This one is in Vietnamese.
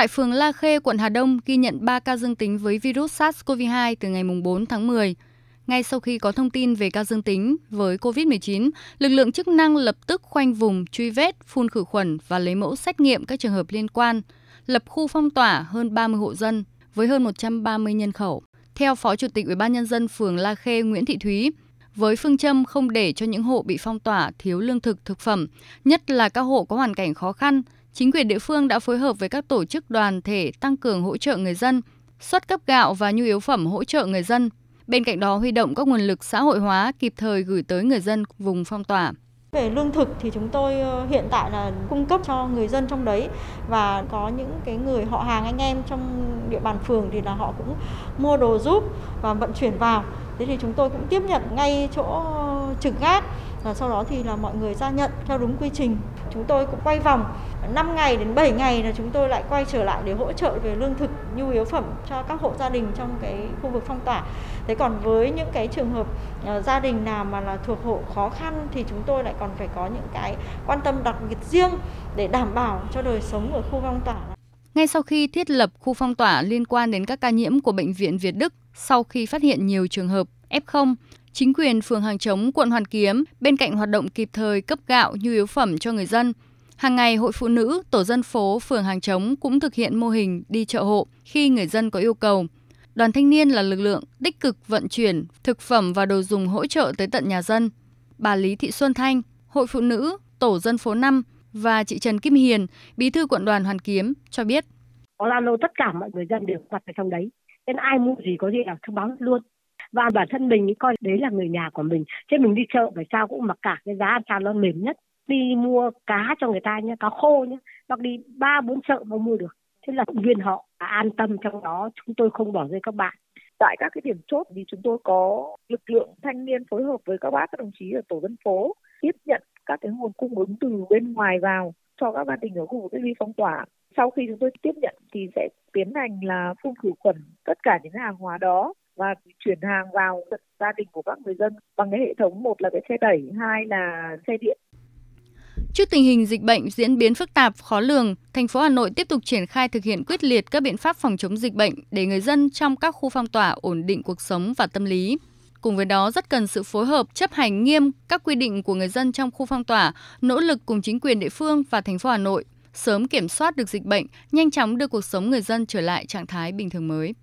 Tại phường La Khê, quận Hà Đông ghi nhận 3 ca dương tính với virus SARS-CoV-2 từ ngày 4 tháng 10. Ngay sau khi có thông tin về ca dương tính với COVID-19, lực lượng chức năng lập tức khoanh vùng, truy vết, phun khử khuẩn và lấy mẫu xét nghiệm các trường hợp liên quan, lập khu phong tỏa hơn 30 hộ dân với hơn 130 nhân khẩu. Theo Phó Chủ tịch Ủy ban nhân dân phường La Khê Nguyễn Thị Thúy, với phương châm không để cho những hộ bị phong tỏa thiếu lương thực thực phẩm, nhất là các hộ có hoàn cảnh khó khăn, chính quyền địa phương đã phối hợp với các tổ chức đoàn thể tăng cường hỗ trợ người dân, xuất cấp gạo và nhu yếu phẩm hỗ trợ người dân. Bên cạnh đó huy động các nguồn lực xã hội hóa kịp thời gửi tới người dân vùng phong tỏa. Về lương thực thì chúng tôi ờ, hiện tại là cung cấp cho người dân trong đấy và có những cái người họ hàng anh em trong địa bàn phường thì là họ cũng mua đồ giúp và vận chuyển vào. Thế thì chúng tôi cũng tiếp nhận ngay chỗ ờ, trực gác và sau đó thì là mọi người ra nhận theo đúng quy trình. Chúng tôi cũng quay vòng 5 ngày đến 7 ngày là chúng tôi lại quay trở lại để hỗ trợ về lương thực, nhu yếu phẩm cho các hộ gia đình trong cái khu vực phong tỏa. Thế còn với những cái trường hợp uh, gia đình nào mà là thuộc hộ khó khăn thì chúng tôi lại còn phải có những cái quan tâm đặc biệt riêng để đảm bảo cho đời sống ở khu phong tỏa. Ngay sau khi thiết lập khu phong tỏa liên quan đến các ca nhiễm của bệnh viện Việt Đức, sau khi phát hiện nhiều trường hợp F0, chính quyền phường Hàng Chống, quận Hoàn Kiếm bên cạnh hoạt động kịp thời cấp gạo, nhu yếu phẩm cho người dân, Hàng ngày, Hội Phụ Nữ, Tổ dân phố, phường Hàng Chống cũng thực hiện mô hình đi chợ hộ khi người dân có yêu cầu. Đoàn thanh niên là lực lượng tích cực vận chuyển thực phẩm và đồ dùng hỗ trợ tới tận nhà dân. Bà Lý Thị Xuân Thanh, Hội Phụ Nữ, Tổ dân phố 5 và chị Trần Kim Hiền, Bí thư quận đoàn Hoàn Kiếm cho biết. Có Lano tất cả mọi người dân đều mặt ở trong đấy. Nên ai mua gì có gì là thông báo luôn. Và bản thân mình coi đấy là người nhà của mình. Chứ mình đi chợ phải sao cũng mặc cả cái giá sao nó mềm nhất đi mua cá cho người ta nhé cá khô nhé hoặc đi ba, bốn chợ mà mua được. Thế là động viên họ à, an tâm trong đó, chúng tôi không bỏ rơi các bạn. Tại các cái điểm chốt thì chúng tôi có lực lượng thanh niên phối hợp với các bác, các đồng chí ở tổ dân phố, tiếp nhận các cái nguồn cung ứng từ bên ngoài vào cho các gia đình ở khu vực cách ly phong tỏa. Sau khi chúng tôi tiếp nhận thì sẽ tiến hành là phun khử khuẩn tất cả những hàng hóa đó và chuyển hàng vào gia đình của các người dân bằng cái hệ thống, một là cái xe đẩy, hai là xe điện. Trước tình hình dịch bệnh diễn biến phức tạp, khó lường, thành phố Hà Nội tiếp tục triển khai thực hiện quyết liệt các biện pháp phòng chống dịch bệnh để người dân trong các khu phong tỏa ổn định cuộc sống và tâm lý. Cùng với đó rất cần sự phối hợp chấp hành nghiêm các quy định của người dân trong khu phong tỏa, nỗ lực cùng chính quyền địa phương và thành phố Hà Nội sớm kiểm soát được dịch bệnh, nhanh chóng đưa cuộc sống người dân trở lại trạng thái bình thường mới.